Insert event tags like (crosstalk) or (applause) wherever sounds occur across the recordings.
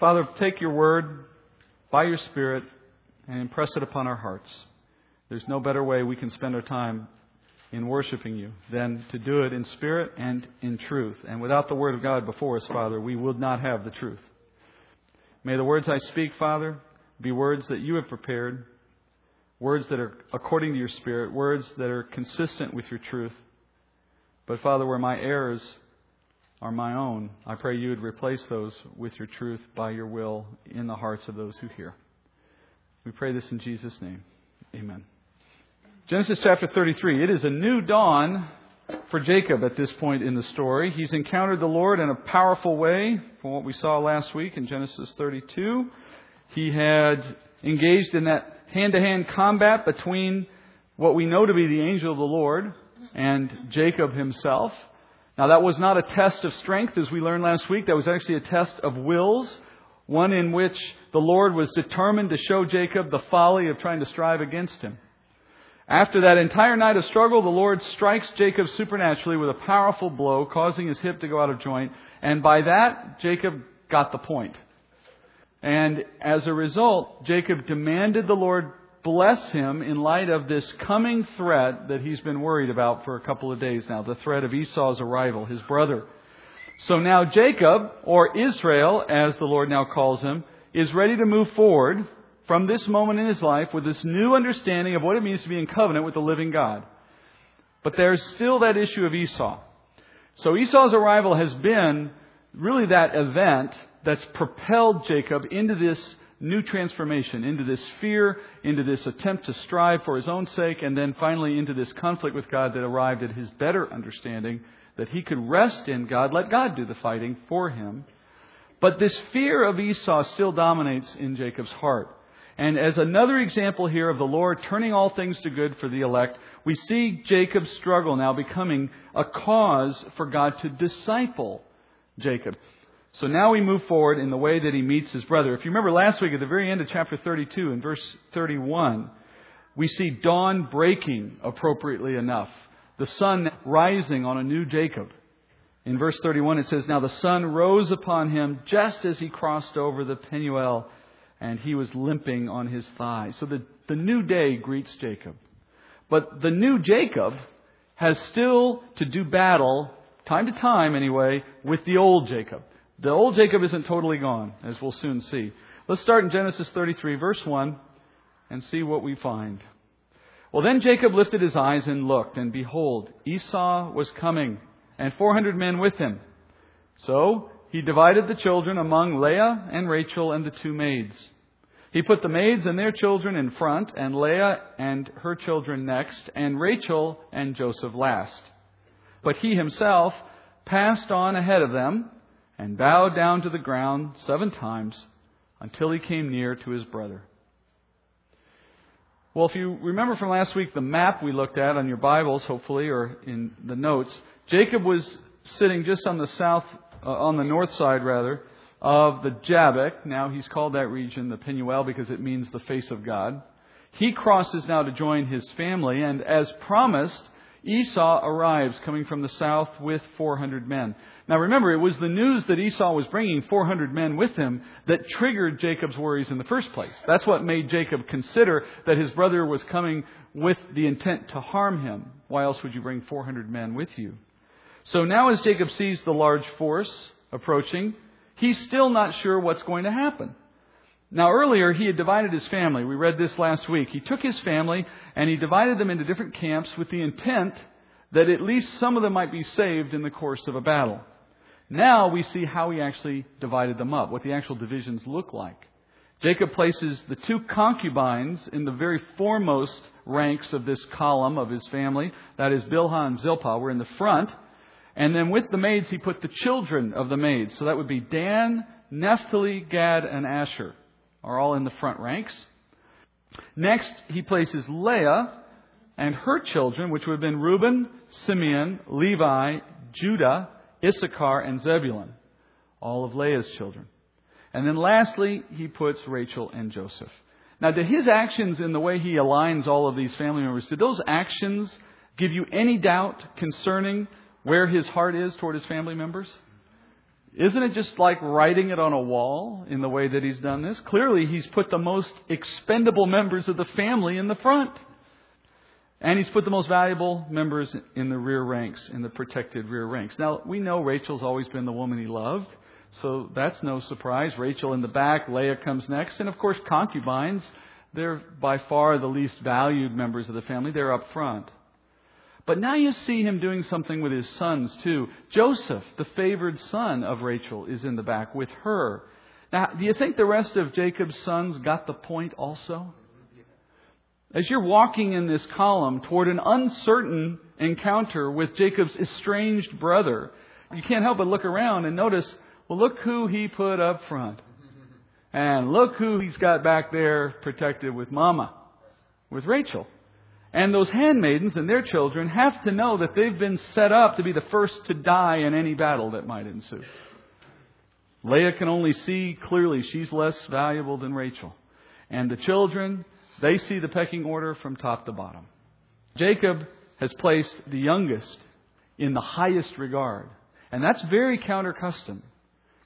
Father, take your word by your Spirit and impress it upon our hearts. There's no better way we can spend our time in worshiping you than to do it in spirit and in truth. And without the Word of God before us, Father, we would not have the truth. May the words I speak, Father, be words that you have prepared, words that are according to your Spirit, words that are consistent with your truth. But, Father, where my errors are my own, I pray you would replace those with your truth by your will in the hearts of those who hear. We pray this in Jesus' name. Amen. Genesis chapter 33. It is a new dawn for Jacob at this point in the story. He's encountered the Lord in a powerful way from what we saw last week in Genesis 32. He had engaged in that hand to hand combat between what we know to be the angel of the Lord and Jacob himself. Now, that was not a test of strength, as we learned last week. That was actually a test of wills, one in which the Lord was determined to show Jacob the folly of trying to strive against him. After that entire night of struggle, the Lord strikes Jacob supernaturally with a powerful blow, causing his hip to go out of joint. And by that, Jacob got the point. And as a result, Jacob demanded the Lord bless him in light of this coming threat that he's been worried about for a couple of days now the threat of Esau's arrival, his brother. So now Jacob, or Israel, as the Lord now calls him, is ready to move forward from this moment in his life with this new understanding of what it means to be in covenant with the living God. But there's still that issue of Esau. So Esau's arrival has been really that event that's propelled Jacob into this new transformation, into this fear, into this attempt to strive for his own sake, and then finally into this conflict with God that arrived at his better understanding that he could rest in God, let God do the fighting for him. But this fear of Esau still dominates in Jacob's heart. And as another example here of the Lord turning all things to good for the elect, we see Jacob's struggle now becoming a cause for God to disciple Jacob. So now we move forward in the way that he meets his brother. If you remember last week at the very end of chapter 32 in verse 31, we see dawn breaking appropriately enough. The sun rising on a new Jacob. In verse 31 it says, Now the sun rose upon him just as he crossed over the Penuel and he was limping on his thigh. So the, the new day greets Jacob. But the new Jacob has still to do battle, time to time anyway, with the old Jacob. The old Jacob isn't totally gone, as we'll soon see. Let's start in Genesis 33, verse 1, and see what we find. Well, then Jacob lifted his eyes and looked, and behold, Esau was coming, and 400 men with him. So he divided the children among Leah and Rachel and the two maids. He put the maids and their children in front, and Leah and her children next, and Rachel and Joseph last. But he himself passed on ahead of them and bowed down to the ground seven times until he came near to his brother. Well, if you remember from last week the map we looked at on your Bibles, hopefully, or in the notes, Jacob was sitting just on the south uh, on the north side rather, of the Jabbok. Now he's called that region the Penuel because it means the face of God. He crosses now to join his family, and as promised, Esau arrives coming from the south with 400 men. Now remember, it was the news that Esau was bringing 400 men with him that triggered Jacob's worries in the first place. That's what made Jacob consider that his brother was coming with the intent to harm him. Why else would you bring 400 men with you? So now, as Jacob sees the large force approaching, he's still not sure what's going to happen. Now, earlier, he had divided his family. We read this last week. He took his family and he divided them into different camps with the intent that at least some of them might be saved in the course of a battle. Now we see how he actually divided them up, what the actual divisions look like. Jacob places the two concubines in the very foremost ranks of this column of his family. That is, Bilhah and Zilpah were in the front. And then with the maids, he put the children of the maids. So that would be Dan, Naphtali, Gad, and Asher are all in the front ranks. Next, he places Leah and her children, which would have been Reuben, Simeon, Levi, Judah, Issachar, and Zebulun. All of Leah's children. And then lastly, he puts Rachel and Joseph. Now, did his actions in the way he aligns all of these family members, did those actions give you any doubt concerning where his heart is toward his family members? Isn't it just like writing it on a wall in the way that he's done this? Clearly, he's put the most expendable members of the family in the front. And he's put the most valuable members in the rear ranks, in the protected rear ranks. Now, we know Rachel's always been the woman he loved, so that's no surprise. Rachel in the back, Leah comes next, and of course, concubines, they're by far the least valued members of the family. They're up front. But now you see him doing something with his sons too. Joseph, the favored son of Rachel, is in the back with her. Now, do you think the rest of Jacob's sons got the point also? As you're walking in this column toward an uncertain encounter with Jacob's estranged brother, you can't help but look around and notice, well, look who he put up front. And look who he's got back there protected with Mama, with Rachel. And those handmaidens and their children have to know that they've been set up to be the first to die in any battle that might ensue. Leah can only see clearly she's less valuable than Rachel. And the children, they see the pecking order from top to bottom. Jacob has placed the youngest in the highest regard. And that's very counter custom.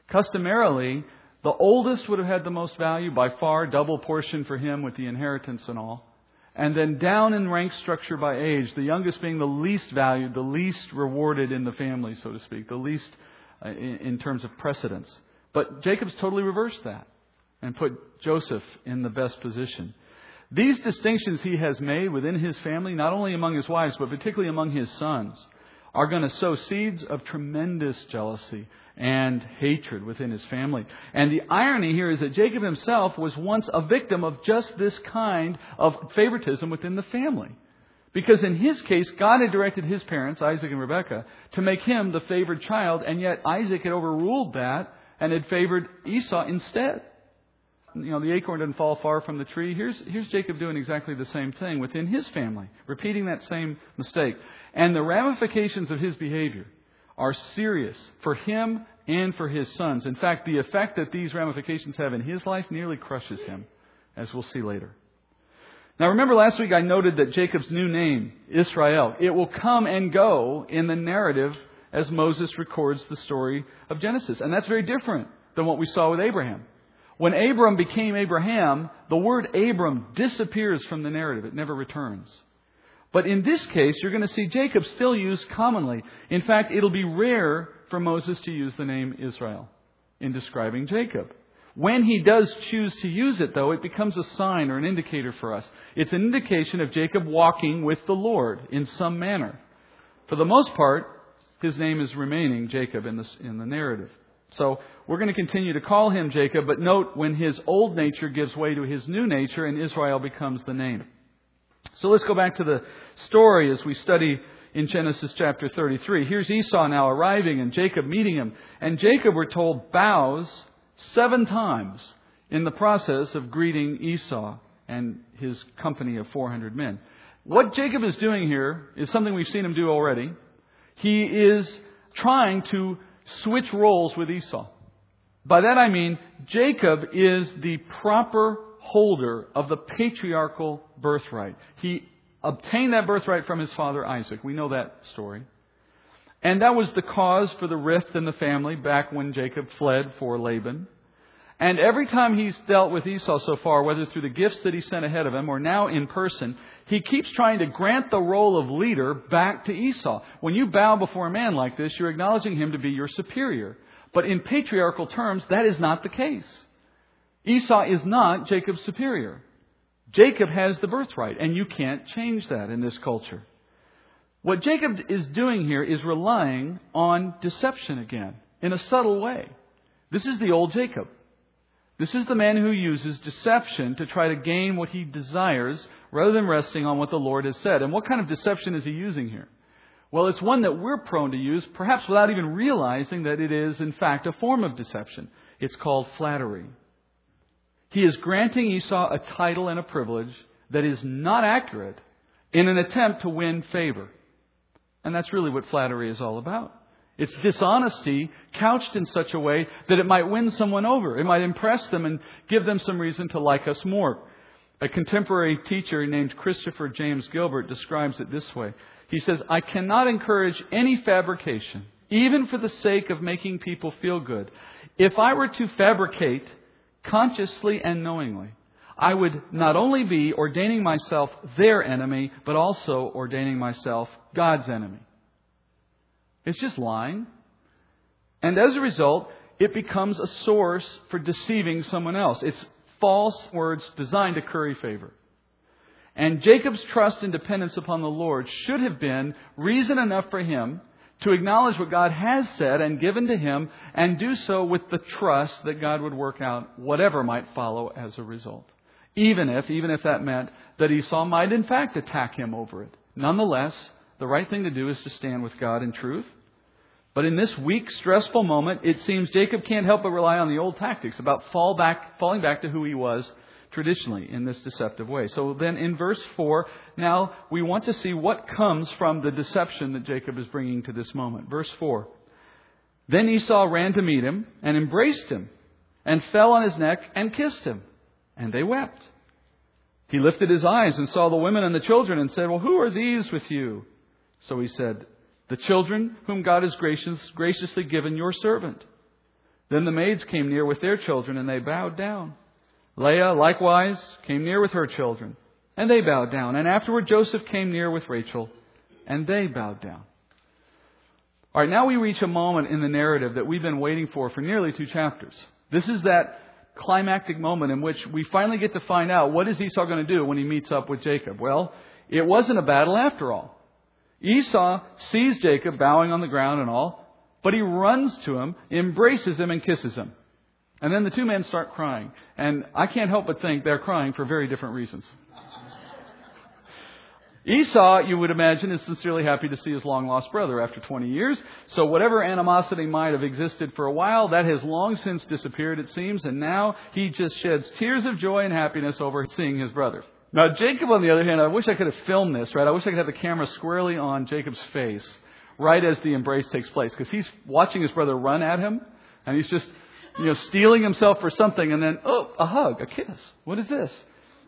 Customarily, the oldest would have had the most value, by far, double portion for him with the inheritance and all. And then down in rank structure by age, the youngest being the least valued, the least rewarded in the family, so to speak, the least uh, in, in terms of precedence. But Jacob's totally reversed that and put Joseph in the best position. These distinctions he has made within his family, not only among his wives, but particularly among his sons, are going to sow seeds of tremendous jealousy and hatred within his family. And the irony here is that Jacob himself was once a victim of just this kind of favoritism within the family. Because in his case, God had directed his parents, Isaac and Rebekah, to make him the favored child, and yet Isaac had overruled that and had favored Esau instead you know, the acorn doesn't fall far from the tree. Here's, here's Jacob doing exactly the same thing within his family, repeating that same mistake. And the ramifications of his behavior are serious for him and for his sons. In fact, the effect that these ramifications have in his life nearly crushes him, as we'll see later. Now remember last week I noted that Jacob's new name, Israel, it will come and go in the narrative as Moses records the story of Genesis. And that's very different than what we saw with Abraham. When Abram became Abraham, the word Abram disappears from the narrative. It never returns. But in this case, you're going to see Jacob still used commonly. In fact, it'll be rare for Moses to use the name Israel in describing Jacob. When he does choose to use it, though, it becomes a sign or an indicator for us. It's an indication of Jacob walking with the Lord in some manner. For the most part, his name is remaining Jacob in the, in the narrative. So we're going to continue to call him Jacob, but note when his old nature gives way to his new nature and Israel becomes the name. So let's go back to the story as we study in Genesis chapter 33. Here's Esau now arriving and Jacob meeting him. And Jacob, we're told, bows seven times in the process of greeting Esau and his company of 400 men. What Jacob is doing here is something we've seen him do already. He is trying to switch roles with Esau. By that I mean Jacob is the proper holder of the patriarchal birthright. He obtained that birthright from his father Isaac. We know that story. And that was the cause for the rift in the family back when Jacob fled for Laban. And every time he's dealt with Esau so far, whether through the gifts that he sent ahead of him or now in person, he keeps trying to grant the role of leader back to Esau. When you bow before a man like this, you're acknowledging him to be your superior. But in patriarchal terms, that is not the case. Esau is not Jacob's superior. Jacob has the birthright, and you can't change that in this culture. What Jacob is doing here is relying on deception again, in a subtle way. This is the old Jacob. This is the man who uses deception to try to gain what he desires rather than resting on what the Lord has said. And what kind of deception is he using here? Well, it's one that we're prone to use, perhaps without even realizing that it is, in fact, a form of deception. It's called flattery. He is granting Esau a title and a privilege that is not accurate in an attempt to win favor. And that's really what flattery is all about. It's dishonesty couched in such a way that it might win someone over. It might impress them and give them some reason to like us more. A contemporary teacher named Christopher James Gilbert describes it this way. He says, I cannot encourage any fabrication, even for the sake of making people feel good. If I were to fabricate consciously and knowingly, I would not only be ordaining myself their enemy, but also ordaining myself God's enemy. It's just lying. And as a result, it becomes a source for deceiving someone else. It's false words designed to curry favor. And Jacob's trust and dependence upon the Lord should have been reason enough for him to acknowledge what God has said and given to him and do so with the trust that God would work out whatever might follow as a result. Even if, even if that meant that Esau might in fact attack him over it. Nonetheless, the right thing to do is to stand with God in truth. But in this weak, stressful moment, it seems Jacob can't help but rely on the old tactics about fall back, falling back to who he was traditionally in this deceptive way. So then in verse 4, now we want to see what comes from the deception that Jacob is bringing to this moment. Verse 4. Then Esau ran to meet him and embraced him and fell on his neck and kissed him. And they wept. He lifted his eyes and saw the women and the children and said, Well, who are these with you? So he said, The children whom God has gracious, graciously given your servant. Then the maids came near with their children, and they bowed down. Leah likewise came near with her children, and they bowed down. And afterward Joseph came near with Rachel, and they bowed down. All right, now we reach a moment in the narrative that we've been waiting for for nearly two chapters. This is that climactic moment in which we finally get to find out what is Esau going to do when he meets up with Jacob. Well, it wasn't a battle after all. Esau sees Jacob bowing on the ground and all, but he runs to him, embraces him, and kisses him. And then the two men start crying. And I can't help but think they're crying for very different reasons. Esau, you would imagine, is sincerely happy to see his long lost brother after 20 years. So whatever animosity might have existed for a while, that has long since disappeared, it seems, and now he just sheds tears of joy and happiness over seeing his brother. Now, Jacob, on the other hand, I wish I could have filmed this, right? I wish I could have the camera squarely on Jacob's face right as the embrace takes place, because he's watching his brother run at him, and he's just, you know, steeling himself for something, and then, oh, a hug, a kiss. What is this?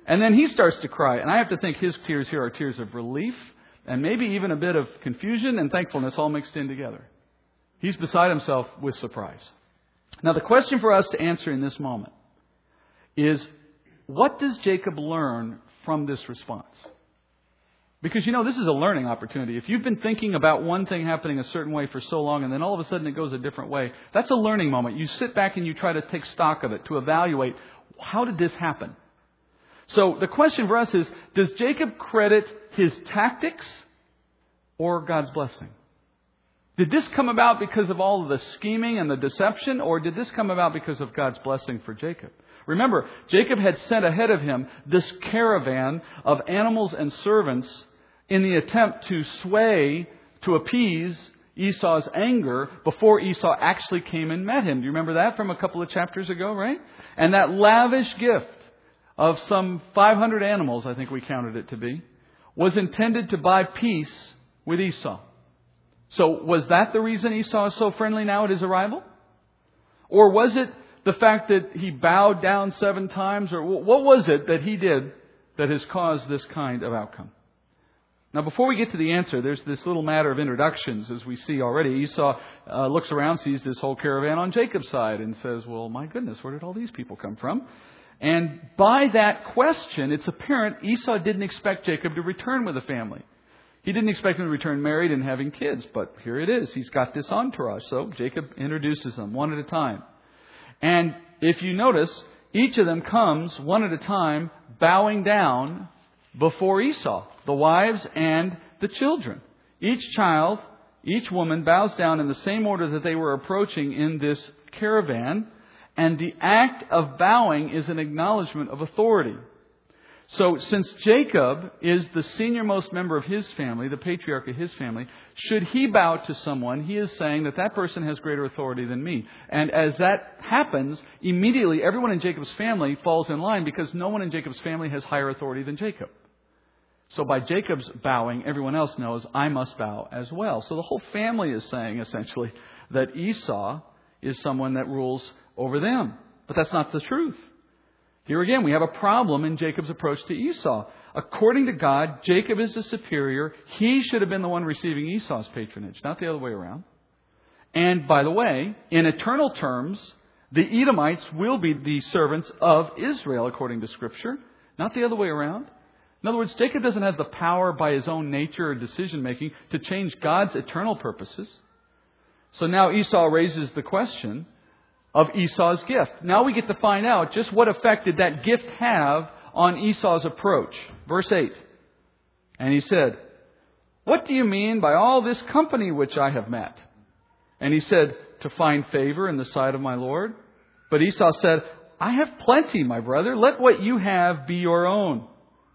And then he starts to cry. And I have to think his tears here are tears of relief and maybe even a bit of confusion and thankfulness all mixed in together. He's beside himself with surprise. Now, the question for us to answer in this moment is what does Jacob learn from this response? Because you know, this is a learning opportunity. If you've been thinking about one thing happening a certain way for so long and then all of a sudden it goes a different way, that's a learning moment. You sit back and you try to take stock of it, to evaluate how did this happen? So the question for us is Does Jacob credit his tactics or God's blessing? Did this come about because of all of the scheming and the deception, or did this come about because of God's blessing for Jacob? Remember, Jacob had sent ahead of him this caravan of animals and servants in the attempt to sway, to appease Esau's anger before Esau actually came and met him. Do you remember that from a couple of chapters ago, right? And that lavish gift of some 500 animals, I think we counted it to be, was intended to buy peace with Esau. So was that the reason Esau is so friendly now at his arrival? Or was it the fact that he bowed down seven times? Or what was it that he did that has caused this kind of outcome? Now, before we get to the answer, there's this little matter of introductions, as we see already. Esau uh, looks around, sees this whole caravan on Jacob's side, and says, Well, my goodness, where did all these people come from? And by that question, it's apparent Esau didn't expect Jacob to return with a family. He didn't expect him to return married and having kids, but here it is. He's got this entourage. So Jacob introduces them one at a time. And if you notice, each of them comes one at a time, bowing down before Esau, the wives and the children. Each child, each woman bows down in the same order that they were approaching in this caravan. And the act of bowing is an acknowledgement of authority. So, since Jacob is the senior-most member of his family, the patriarch of his family, should he bow to someone, he is saying that that person has greater authority than me. And as that happens, immediately everyone in Jacob's family falls in line because no one in Jacob's family has higher authority than Jacob. So, by Jacob's bowing, everyone else knows I must bow as well. So, the whole family is saying essentially that Esau is someone that rules over them. But that's not the truth. Here again, we have a problem in Jacob's approach to Esau. According to God, Jacob is the superior. He should have been the one receiving Esau's patronage, not the other way around. And by the way, in eternal terms, the Edomites will be the servants of Israel according to Scripture, not the other way around. In other words, Jacob doesn't have the power by his own nature or decision making to change God's eternal purposes. So now Esau raises the question of Esau's gift. Now we get to find out just what effect did that gift have on Esau's approach. Verse 8. And he said, What do you mean by all this company which I have met? And he said, To find favor in the sight of my Lord. But Esau said, I have plenty, my brother. Let what you have be your own.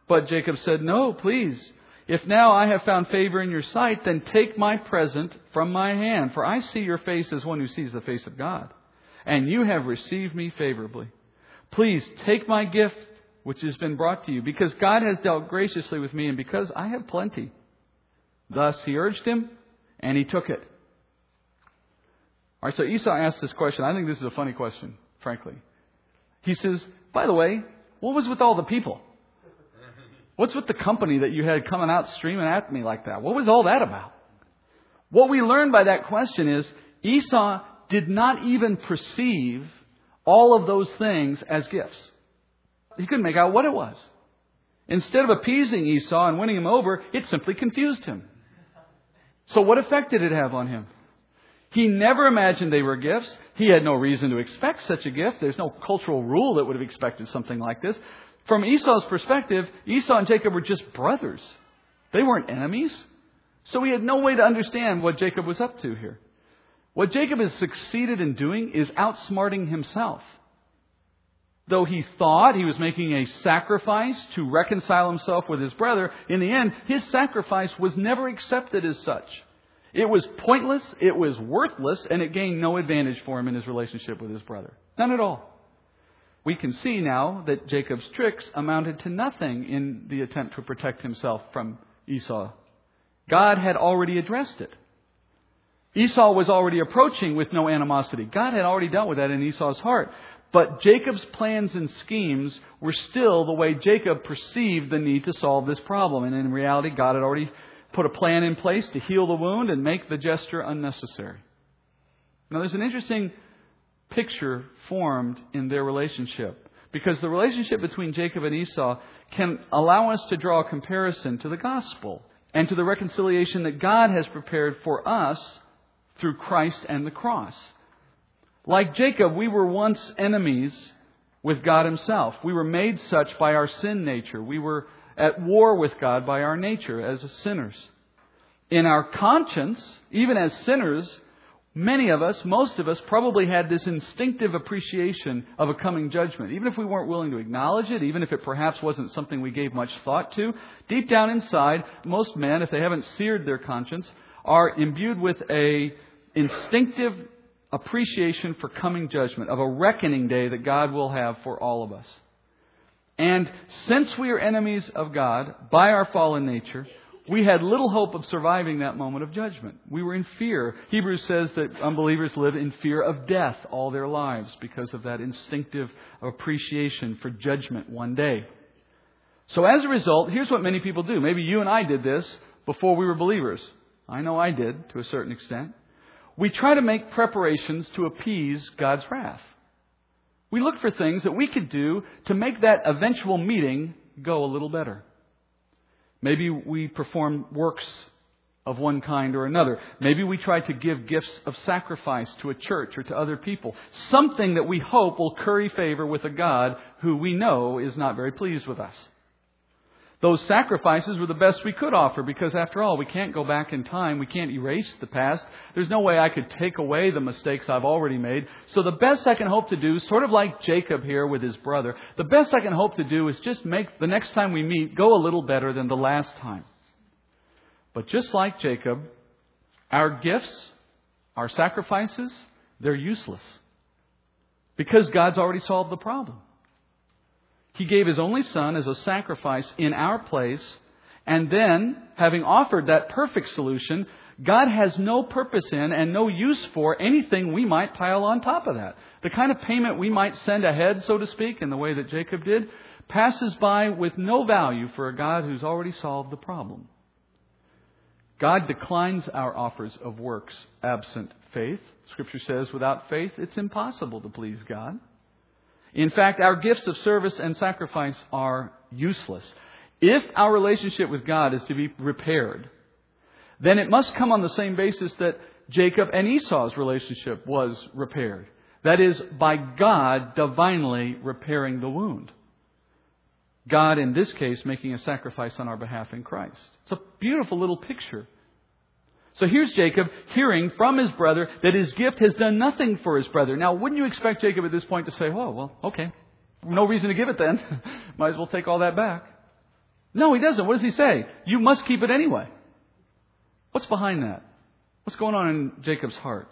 But Jacob said, No, please. If now I have found favor in your sight, then take my present from my hand, for I see your face as one who sees the face of God. And you have received me favorably. Please take my gift which has been brought to you, because God has dealt graciously with me, and because I have plenty. Thus he urged him, and he took it. All right, so Esau asked this question. I think this is a funny question, frankly. He says, By the way, what was with all the people? What's with the company that you had coming out streaming at me like that? What was all that about? What we learn by that question is Esau did not even perceive all of those things as gifts. He couldn't make out what it was. Instead of appeasing Esau and winning him over, it simply confused him. So what effect did it have on him? He never imagined they were gifts. He had no reason to expect such a gift. There's no cultural rule that would have expected something like this. From Esau's perspective, Esau and Jacob were just brothers. They weren't enemies. So he had no way to understand what Jacob was up to here. What Jacob has succeeded in doing is outsmarting himself. Though he thought he was making a sacrifice to reconcile himself with his brother, in the end, his sacrifice was never accepted as such. It was pointless, it was worthless, and it gained no advantage for him in his relationship with his brother. None at all. We can see now that Jacob's tricks amounted to nothing in the attempt to protect himself from Esau. God had already addressed it. Esau was already approaching with no animosity. God had already dealt with that in Esau's heart. But Jacob's plans and schemes were still the way Jacob perceived the need to solve this problem. And in reality, God had already put a plan in place to heal the wound and make the gesture unnecessary. Now, there's an interesting picture formed in their relationship. Because the relationship between Jacob and Esau can allow us to draw a comparison to the gospel and to the reconciliation that God has prepared for us through Christ and the cross. Like Jacob, we were once enemies with God Himself. We were made such by our sin nature. We were at war with God by our nature as sinners. In our conscience, even as sinners, many of us, most of us, probably had this instinctive appreciation of a coming judgment. Even if we weren't willing to acknowledge it, even if it perhaps wasn't something we gave much thought to, deep down inside, most men, if they haven't seared their conscience, are imbued with a instinctive appreciation for coming judgment, of a reckoning day that God will have for all of us. And since we are enemies of God by our fallen nature, we had little hope of surviving that moment of judgment. We were in fear. Hebrews says that unbelievers live in fear of death all their lives because of that instinctive appreciation for judgment one day. So as a result, here's what many people do. Maybe you and I did this before we were believers. I know I did to a certain extent we try to make preparations to appease God's wrath. We look for things that we could do to make that eventual meeting go a little better. Maybe we perform works of one kind or another. Maybe we try to give gifts of sacrifice to a church or to other people. Something that we hope will curry favor with a God who we know is not very pleased with us. Those sacrifices were the best we could offer because, after all, we can't go back in time. We can't erase the past. There's no way I could take away the mistakes I've already made. So, the best I can hope to do, sort of like Jacob here with his brother, the best I can hope to do is just make the next time we meet go a little better than the last time. But just like Jacob, our gifts, our sacrifices, they're useless because God's already solved the problem. He gave His only Son as a sacrifice in our place, and then, having offered that perfect solution, God has no purpose in and no use for anything we might pile on top of that. The kind of payment we might send ahead, so to speak, in the way that Jacob did, passes by with no value for a God who's already solved the problem. God declines our offers of works absent faith. Scripture says without faith, it's impossible to please God. In fact, our gifts of service and sacrifice are useless. If our relationship with God is to be repaired, then it must come on the same basis that Jacob and Esau's relationship was repaired. That is, by God divinely repairing the wound. God, in this case, making a sacrifice on our behalf in Christ. It's a beautiful little picture. So here's Jacob hearing from his brother that his gift has done nothing for his brother. Now, wouldn't you expect Jacob at this point to say, oh, well, okay. No reason to give it then. (laughs) Might as well take all that back. No, he doesn't. What does he say? You must keep it anyway. What's behind that? What's going on in Jacob's heart?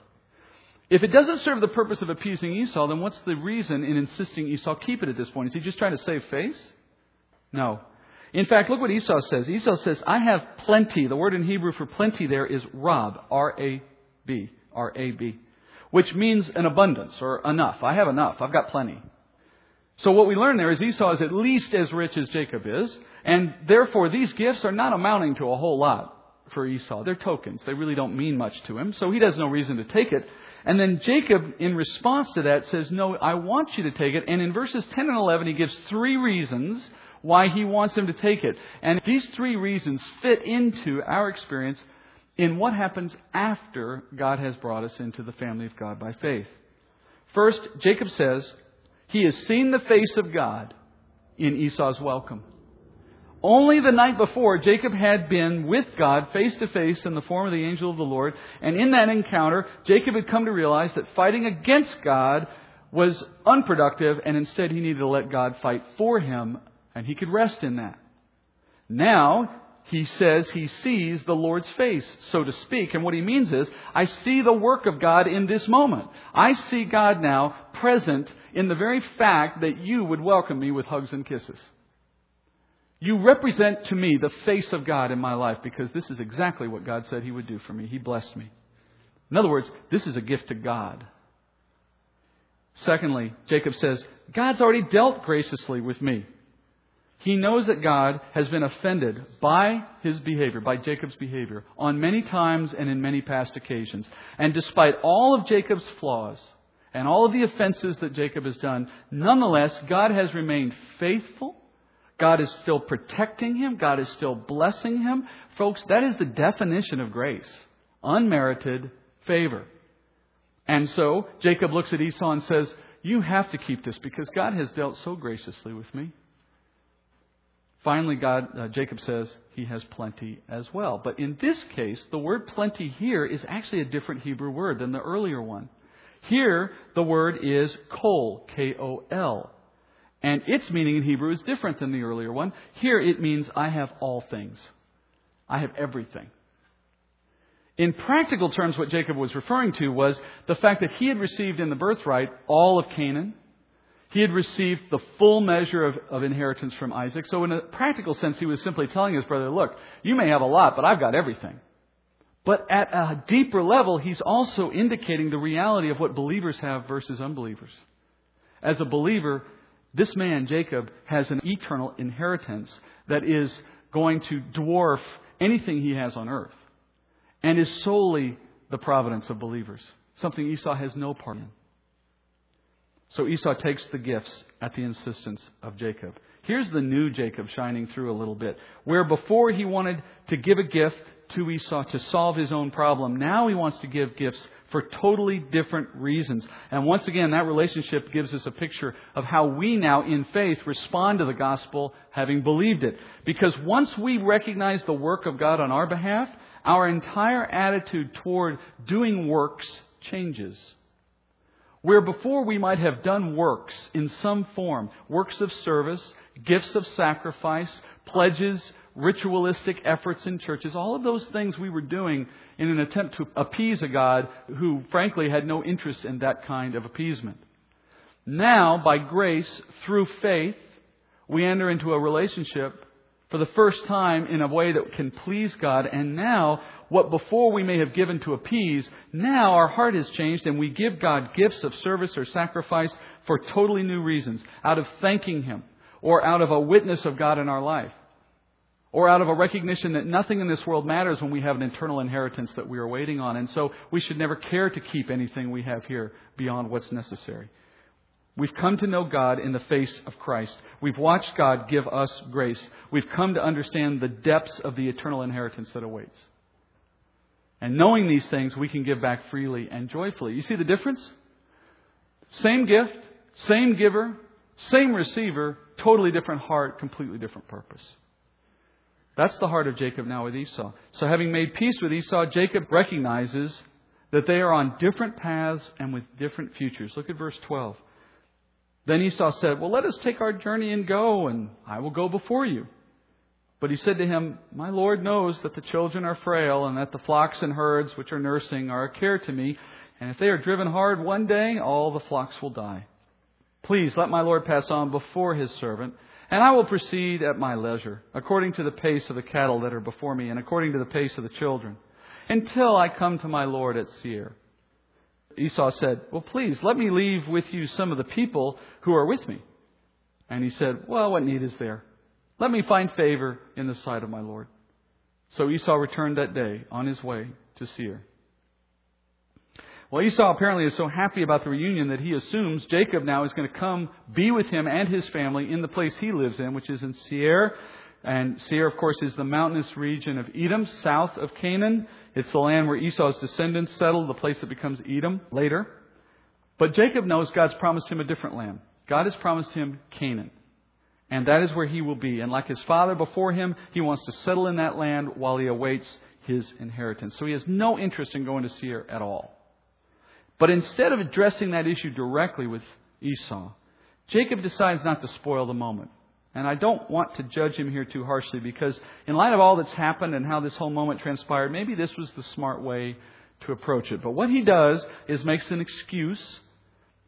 If it doesn't serve the purpose of appeasing Esau, then what's the reason in insisting Esau keep it at this point? Is he just trying to save face? No. In fact, look what Esau says. Esau says, I have plenty. The word in Hebrew for plenty there is rab, R-A-B, R-A-B, which means an abundance or enough. I have enough. I've got plenty. So what we learn there is Esau is at least as rich as Jacob is, and therefore these gifts are not amounting to a whole lot for Esau. They're tokens. They really don't mean much to him, so he has no reason to take it. And then Jacob, in response to that, says, No, I want you to take it. And in verses 10 and 11, he gives three reasons why he wants him to take it. And these three reasons fit into our experience in what happens after God has brought us into the family of God by faith. First, Jacob says, he has seen the face of God in Esau's welcome. Only the night before, Jacob had been with God face to face in the form of the angel of the Lord. And in that encounter, Jacob had come to realize that fighting against God was unproductive, and instead he needed to let God fight for him, and he could rest in that. Now, he says he sees the Lord's face, so to speak. And what he means is, I see the work of God in this moment. I see God now present in the very fact that you would welcome me with hugs and kisses. You represent to me the face of God in my life because this is exactly what God said He would do for me. He blessed me. In other words, this is a gift to God. Secondly, Jacob says, God's already dealt graciously with me. He knows that God has been offended by his behavior, by Jacob's behavior, on many times and in many past occasions. And despite all of Jacob's flaws and all of the offenses that Jacob has done, nonetheless, God has remained faithful God is still protecting him. God is still blessing him. Folks, that is the definition of grace. Unmerited favor. And so, Jacob looks at Esau and says, You have to keep this because God has dealt so graciously with me. Finally, God, uh, Jacob says he has plenty as well. But in this case, the word plenty here is actually a different Hebrew word than the earlier one. Here, the word is kol, K-O-L. And its meaning in Hebrew is different than the earlier one. Here it means I have all things. I have everything. In practical terms, what Jacob was referring to was the fact that he had received in the birthright all of Canaan. He had received the full measure of, of, inheritance from Isaac. So, in a practical sense, he was simply telling his brother, Look, you may have a lot, but I've got everything. But at a deeper level, he's also indicating the reality of what believers have versus unbelievers. As a believer, this man, Jacob, has an eternal inheritance that is going to dwarf anything he has on earth and is solely the providence of believers, something Esau has no part in. So Esau takes the gifts at the insistence of Jacob. Here's the new Jacob shining through a little bit. Where before he wanted to give a gift to Esau to solve his own problem, now he wants to give gifts for totally different reasons. And once again, that relationship gives us a picture of how we now, in faith, respond to the gospel having believed it. Because once we recognize the work of God on our behalf, our entire attitude toward doing works changes. Where before we might have done works in some form, works of service, gifts of sacrifice, pledges, ritualistic efforts in churches, all of those things we were doing in an attempt to appease a God who, frankly, had no interest in that kind of appeasement. Now, by grace, through faith, we enter into a relationship for the first time in a way that can please God. And now, what before we may have given to appease, now our heart has changed and we give God gifts of service or sacrifice for totally new reasons, out of thanking Him or out of a witness of God in our life. or out of a recognition that nothing in this world matters when we have an eternal inheritance that we are waiting on. And so we should never care to keep anything we have here beyond what's necessary. We've come to know God in the face of Christ. We've watched God give us grace. We've come to understand the depths of the eternal inheritance that awaits. And knowing these things, we can give back freely and joyfully. You see the difference? Same gift, same giver, same receiver, totally different heart, completely different purpose. That's the heart of Jacob now with Esau. So having made peace with Esau, Jacob recognizes that they are on different paths and with different futures. Look at verse 12. Then Esau said, Well, let us take our journey and go, and I will go before you. But he said to him, My Lord knows that the children are frail, and that the flocks and herds which are nursing are a care to me, and if they are driven hard one day, all the flocks will die. Please let my Lord pass on before his servant and I will proceed at my leisure, according to the pace of the cattle that are before me, and according to the pace of the children, until I come to my Lord at Seir. Esau said, Well, please, let me leave with you some of the people who are with me. And he said, Well, what need is there? Let me find favor in the sight of my Lord. So Esau returned that day on his way to Seir. Well, Esau apparently is so happy about the reunion that he assumes Jacob now is going to come be with him and his family in the place he lives in, which is in Seir. And Seir, of course, is the mountainous region of Edom, south of Canaan. It's the land where Esau's descendants settled, the place that becomes Edom later. But Jacob knows God's promised him a different land. God has promised him Canaan. And that is where he will be. And like his father before him, he wants to settle in that land while he awaits his inheritance. So he has no interest in going to Seir at all. But instead of addressing that issue directly with Esau, Jacob decides not to spoil the moment. And I don't want to judge him here too harshly because, in light of all that's happened and how this whole moment transpired, maybe this was the smart way to approach it. But what he does is makes an excuse.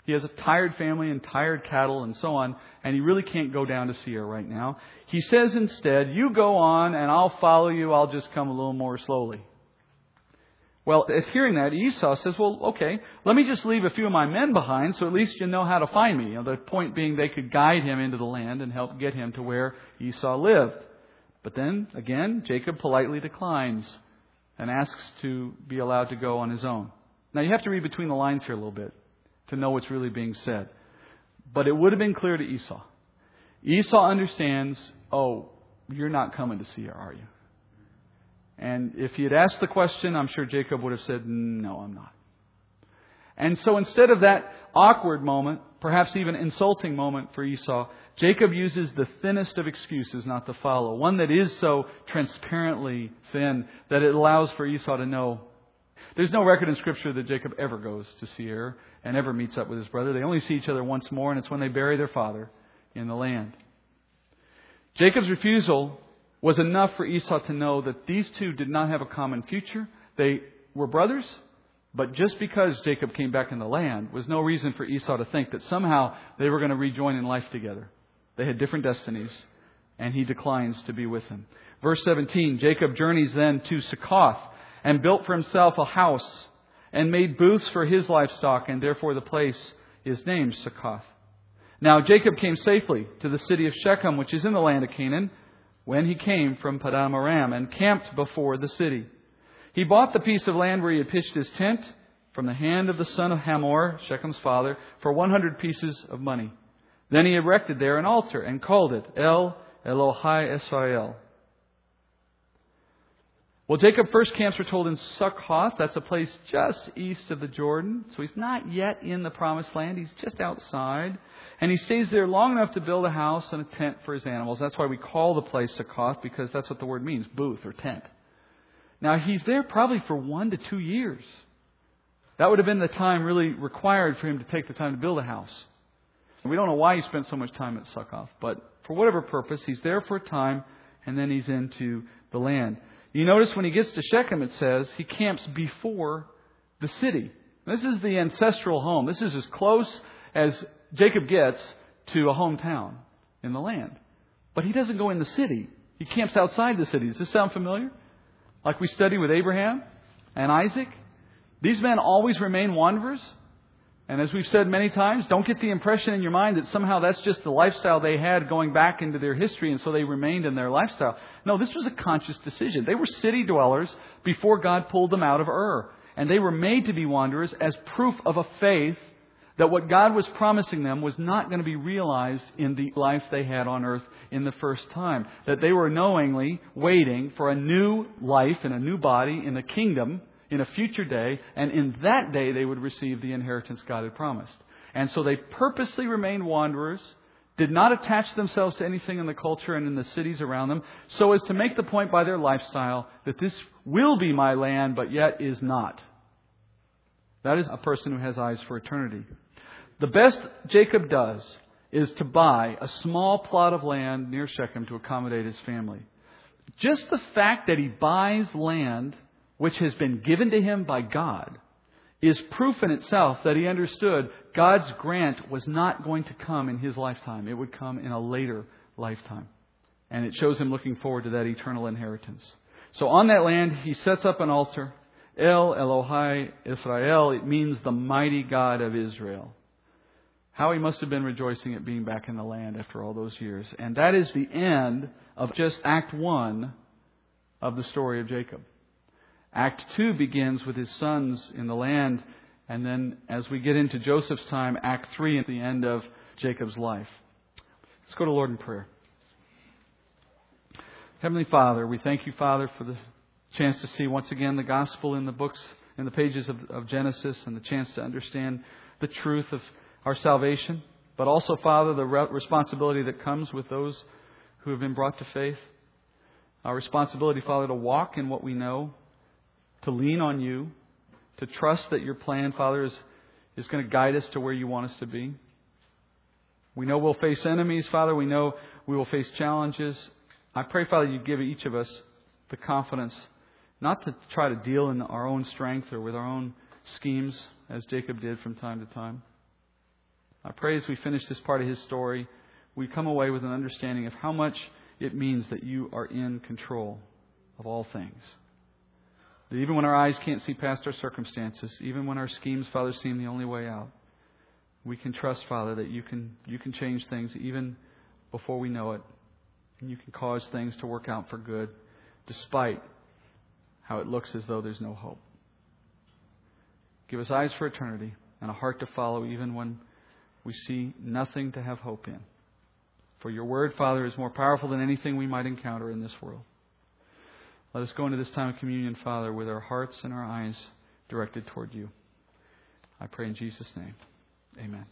He has a tired family and tired cattle and so on, and he really can't go down to Seir right now. He says instead, You go on and I'll follow you, I'll just come a little more slowly. Well, at hearing that, Esau says, Well, okay, let me just leave a few of my men behind so at least you know how to find me. You know, the point being they could guide him into the land and help get him to where Esau lived. But then, again, Jacob politely declines and asks to be allowed to go on his own. Now, you have to read between the lines here a little bit to know what's really being said. But it would have been clear to Esau. Esau understands, oh, you're not coming to Seir, are you? And if he had asked the question, I'm sure Jacob would have said, No, I'm not. And so instead of that awkward moment, perhaps even insulting moment for Esau, Jacob uses the thinnest of excuses not to follow. One that is so transparently thin that it allows for Esau to know. There's no record in Scripture that Jacob ever goes to Seir and ever meets up with his brother. They only see each other once more, and it's when they bury their father in the land. Jacob's refusal was enough for Esau to know that these two did not have a common future. They were brothers, but just because Jacob came back in the land was no reason for Esau to think that somehow they were going to rejoin in life together. They had different destinies, and he declines to be with him. Verse 17 Jacob journeys then to Succoth and built for himself a house and made booths for his livestock, and therefore the place is named Succoth. Now Jacob came safely to the city of Shechem, which is in the land of Canaan when he came from Paddan Aram and camped before the city. He bought the piece of land where he had pitched his tent from the hand of the son of Hamor, Shechem's father, for 100 pieces of money. Then he erected there an altar and called it El Elohai Israel. Well, Jacob first camps, we're told, in Succoth. That's a place just east of the Jordan. So he's not yet in the promised land. He's just outside. And he stays there long enough to build a house and a tent for his animals. That's why we call the place Succoth, because that's what the word means booth or tent. Now, he's there probably for one to two years. That would have been the time really required for him to take the time to build a house. And we don't know why he spent so much time at Succoth, but for whatever purpose, he's there for a time, and then he's into the land. You notice when he gets to Shechem, it says he camps before the city. This is the ancestral home. This is as close as Jacob gets to a hometown in the land. But he doesn't go in the city. He camps outside the city. Does this sound familiar? Like we study with Abraham and Isaac? These men always remain wanderers. And as we've said many times, don't get the impression in your mind that somehow that's just the lifestyle they had going back into their history and so they remained in their lifestyle. No, this was a conscious decision. They were city dwellers before God pulled them out of Ur. And they were made to be wanderers as proof of a faith that what God was promising them was not going to be realized in the life they had on earth in the first time. That they were knowingly waiting for a new life and a new body in the kingdom in a future day, and in that day they would receive the inheritance God had promised. And so they purposely remained wanderers, did not attach themselves to anything in the culture and in the cities around them, so as to make the point by their lifestyle that this will be my land, but yet is not. That is a person who has eyes for eternity. The best Jacob does is to buy a small plot of land near Shechem to accommodate his family. Just the fact that he buys land which has been given to him by God is proof in itself that he understood God's grant was not going to come in his lifetime. It would come in a later lifetime. And it shows him looking forward to that eternal inheritance. So on that land, he sets up an altar. El Elohai Israel, it means the mighty God of Israel. How he must have been rejoicing at being back in the land after all those years. And that is the end of just Act 1 of the story of Jacob. Act 2 begins with his sons in the land, and then as we get into Joseph's time, Act 3 at the end of Jacob's life. Let's go to Lord in prayer. Heavenly Father, we thank you, Father, for the chance to see once again the gospel in the books, in the pages of, of Genesis, and the chance to understand the truth of our salvation, but also, Father, the re- responsibility that comes with those who have been brought to faith. Our responsibility, Father, to walk in what we know, to lean on you, to trust that your plan, Father, is, is going to guide us to where you want us to be. We know we'll face enemies, Father. We know we will face challenges. I pray, Father, you give each of us the confidence not to try to deal in our own strength or with our own schemes, as Jacob did from time to time. I pray as we finish this part of his story, we come away with an understanding of how much it means that you are in control of all things. That even when our eyes can't see past our circumstances, even when our schemes, Father, seem the only way out, we can trust, Father, that you can, you can change things even before we know it. And you can cause things to work out for good, despite how it looks as though there's no hope. Give us eyes for eternity and a heart to follow even when we see nothing to have hope in. For your word, Father, is more powerful than anything we might encounter in this world. Let us go into this time of communion, Father, with our hearts and our eyes directed toward you. I pray in Jesus' name. Amen.